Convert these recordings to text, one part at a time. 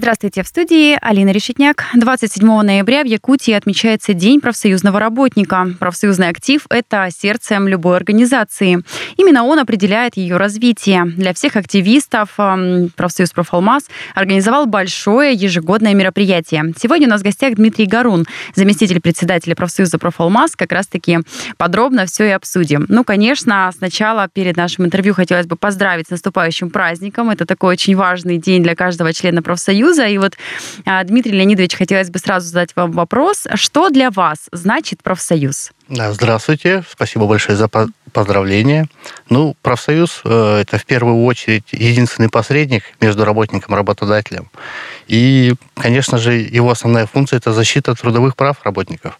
Здравствуйте, в студии Алина Решетняк. 27 ноября в Якутии отмечается День профсоюзного работника. Профсоюзный актив – это сердцем любой организации. Именно он определяет ее развитие. Для всех активистов профсоюз «Профалмаз» организовал большое ежегодное мероприятие. Сегодня у нас в гостях Дмитрий Гарун, заместитель председателя профсоюза «Профалмаз». Как раз-таки подробно все и обсудим. Ну, конечно, сначала перед нашим интервью хотелось бы поздравить с наступающим праздником. Это такой очень важный день для каждого члена профсоюза Союза. И вот, а, Дмитрий Леонидович, хотелось бы сразу задать вам вопрос. Что для вас значит профсоюз? Да, здравствуйте. Спасибо большое за поздравления. Ну, профсоюз э, – это в первую очередь единственный посредник между работником и работодателем. И, конечно же, его основная функция – это защита трудовых прав работников.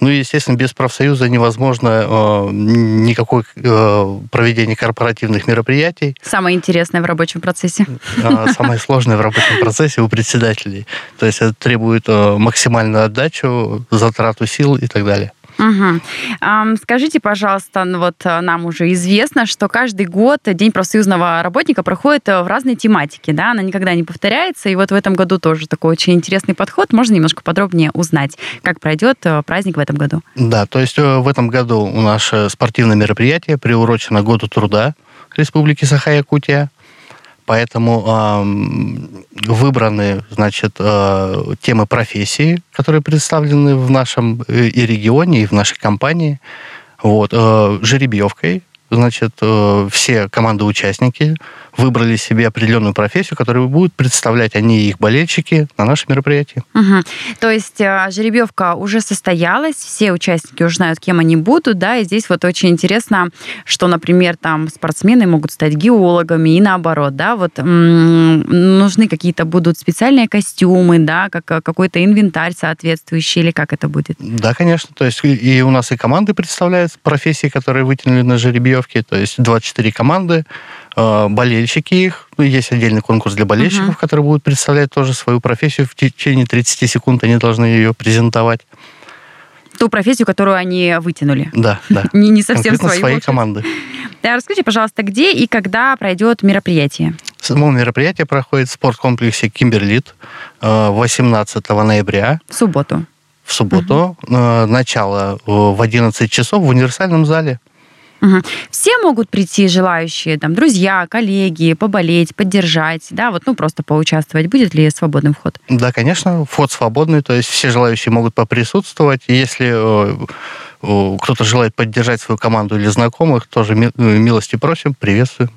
Ну и, естественно, без профсоюза невозможно э, никакое э, проведение корпоративных мероприятий. Самое интересное в рабочем процессе. Э, самое сложное в рабочем процессе у председателей. То есть это требует э, максимальную отдачу, затрату сил и так далее. Угу. Скажите, пожалуйста, ну вот э, нам уже известно, что каждый год День профсоюзного работника проходит э, в разной тематике, да, она никогда не повторяется, и вот в этом году тоже такой очень интересный подход. Можно немножко подробнее узнать, как пройдет э, праздник в этом году? Да, то есть в этом году у нас спортивное мероприятие приурочено Году труда Республики Саха-Якутия. Поэтому э, выбраны, значит, э, темы профессии, которые представлены в нашем и регионе, и в нашей компании. Вот, э, жеребьевкой, значит, э, все команды-участники выбрали себе определенную профессию, которую будут представлять они и их болельщики на нашем мероприятии. Угу. То есть э, жеребьевка уже состоялась, все участники уже знают, кем они будут, да, и здесь вот очень интересно, что, например, там спортсмены могут стать геологами и наоборот, да, вот нужны какие-то будут специальные костюмы, да, как, э, какой-то инвентарь соответствующий, или как это будет? Да, конечно, то есть и у нас и команды представляют профессии, которые вытянули на жеребьевке, то есть 24 команды, Э, болельщики их. Ну, есть отдельный конкурс для болельщиков, uh-huh. которые будут представлять тоже свою профессию. В течение 30 секунд они должны ее презентовать. Ту профессию, которую они вытянули. Да, да. не, не совсем Конкретно свою. своей команды. Да, расскажите, пожалуйста, где и когда пройдет мероприятие? Само мероприятие проходит в спорткомплексе Кимберлит 18 э, ноября. В субботу. В субботу. Угу. Начало в 11 часов в универсальном зале. Угу. Все могут прийти желающие, там, друзья, коллеги, поболеть, поддержать, да, вот, ну, просто поучаствовать. Будет ли свободный вход? Да, конечно, вход свободный, то есть все желающие могут поприсутствовать. Если э, кто-то желает поддержать свою команду или знакомых, тоже милости просим, приветствуем.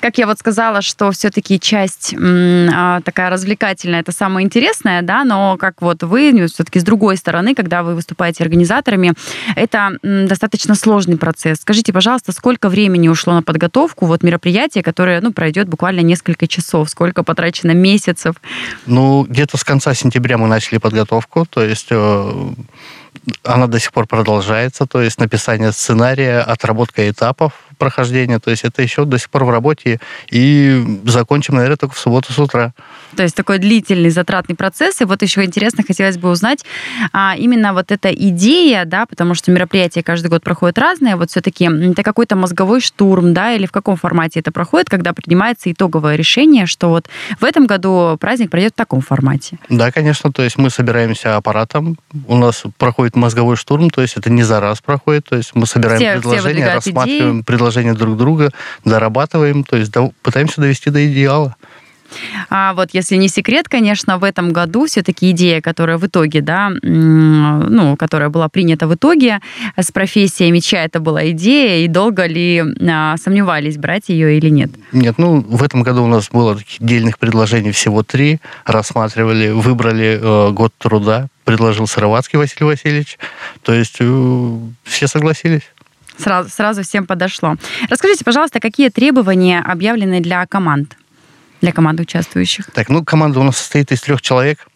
Как я вот сказала, что все-таки часть м, такая развлекательная, это самое интересное, да, но как вот вы, ну, все-таки с другой стороны, когда вы выступаете организаторами, это достаточно сложный процесс. Скажите, пожалуйста, сколько времени ушло на подготовку вот мероприятия, которое, ну, пройдет буквально несколько часов, сколько потрачено месяцев? Ну, где-то с конца сентября мы начали подготовку, то есть э, она до сих пор продолжается, то есть написание сценария, отработка этапов прохождения, то есть это еще до сих пор в работе, и закончим, наверное, только в субботу с утра. То есть такой длительный, затратный процесс, и вот еще интересно, хотелось бы узнать, а, именно вот эта идея, да, потому что мероприятия каждый год проходят разные, вот все-таки это какой-то мозговой штурм, да, или в каком формате это проходит, когда принимается итоговое решение, что вот в этом году праздник пройдет в таком формате? Да, конечно, то есть мы собираемся аппаратом, у нас проходит мозговой штурм, то есть это не за раз проходит, то есть мы собираем все, предложения, все рассматриваем идеи. предложения друг друга, дорабатываем, то есть пытаемся довести до идеала. А вот если не секрет, конечно, в этом году все-таки идея, которая в итоге, да, ну, которая была принята в итоге с профессией меча, это была идея, и долго ли а, сомневались, брать ее или нет? Нет, ну, в этом году у нас было таких дельных предложений всего три, рассматривали, выбрали э, год труда, предложил Сыроватский Василий Васильевич. То есть э, все согласились. Сразу, сразу всем подошло. Расскажите, пожалуйста, какие требования объявлены для команд, для команд участвующих? Так, ну, команда у нас состоит из трех человек.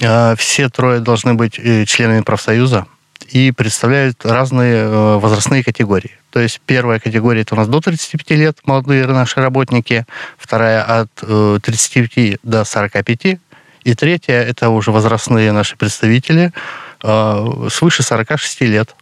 Э, все трое должны быть э, членами профсоюза и представляют разные возрастные категории. То есть первая категория это у нас до 35 лет, молодые наши работники, вторая от 35 до 45, И третье, это уже возрастные наши представители э, свыше 46 лет.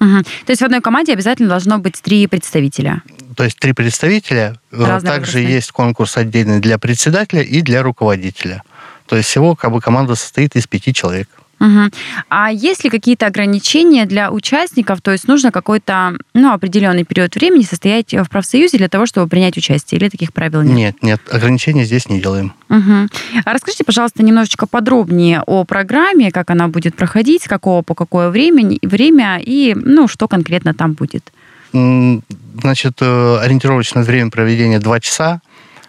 Угу. То есть в одной команде обязательно должно быть три представителя? То есть три представителя. Э, Разные Также есть конкурс отдельный для председателя и для руководителя. То есть всего как бы команда состоит из пяти человек. Угу. А есть ли какие-то ограничения для участников? То есть нужно какой-то ну, определенный период времени состоять в профсоюзе для того, чтобы принять участие? Или таких правил нет? Нет, нет, ограничений здесь не делаем. Угу. А расскажите, пожалуйста, немножечко подробнее о программе, как она будет проходить, с какого по какое время, время и ну, что конкретно там будет. Значит, э, ориентировочное время проведения два часа.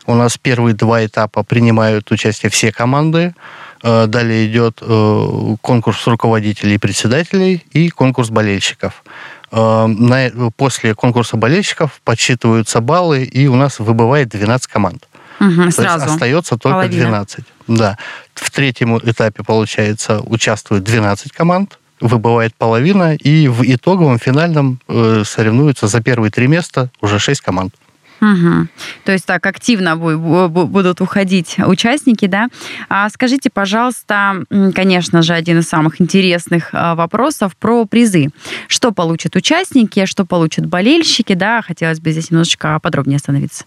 У нас первые два этапа принимают участие все команды. Э, далее идет э, конкурс руководителей и председателей и конкурс болельщиков. После конкурса болельщиков подсчитываются баллы, и у нас выбывает 12 команд. Угу, То сразу. есть остается только Половина. 12. Да. В третьем этапе, получается, участвует 12 команд выбывает половина, и в итоговом финальном э, соревнуются за первые три места уже шесть команд. Угу. То есть так активно будут уходить участники, да? А скажите, пожалуйста, конечно же, один из самых интересных а, вопросов про призы. Что получат участники, что получат болельщики, да? Хотелось бы здесь немножечко подробнее остановиться.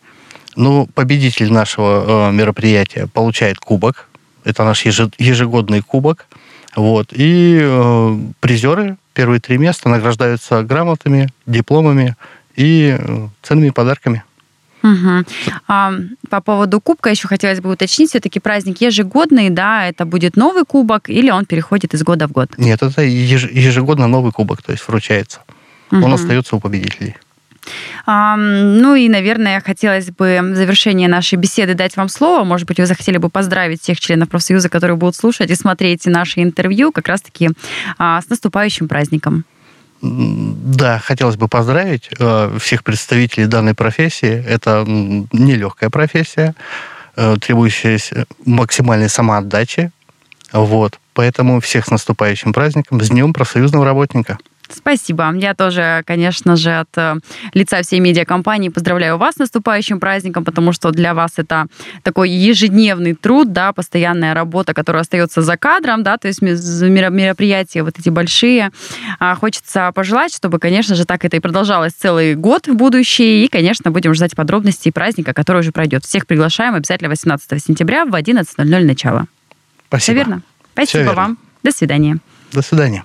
Ну, победитель нашего э, мероприятия получает кубок. Это наш ежегодный кубок. Вот. И э, призеры первые три места награждаются грамотами, дипломами и э, ценными подарками. Угу. А, по поводу кубка еще хотелось бы уточнить, все-таки праздник ежегодный, да, это будет новый кубок или он переходит из года в год? Нет, это ежегодно новый кубок, то есть вручается. Угу. Он остается у победителей. Ну и, наверное, хотелось бы в завершение нашей беседы дать вам слово. Может быть, вы захотели бы поздравить всех членов профсоюза, которые будут слушать и смотреть наши интервью, как раз-таки а, с наступающим праздником. Да, хотелось бы поздравить э, всех представителей данной профессии. Это нелегкая профессия, э, требующая максимальной самоотдачи. Вот. Поэтому всех с наступающим праздником, с Днем профсоюзного работника. Спасибо. Я тоже, конечно же, от э, лица всей медиакомпании поздравляю вас с наступающим праздником, потому что для вас это такой ежедневный труд, да, постоянная работа, которая остается за кадром, да, то есть мероприятия вот эти большие. А хочется пожелать, чтобы, конечно же, так это и продолжалось целый год в будущее, и, конечно, будем ждать подробностей праздника, который уже пройдет. Всех приглашаем обязательно 18 сентября в 11.00 начало. Спасибо. Все верно? Спасибо Все вам. До свидания. До свидания.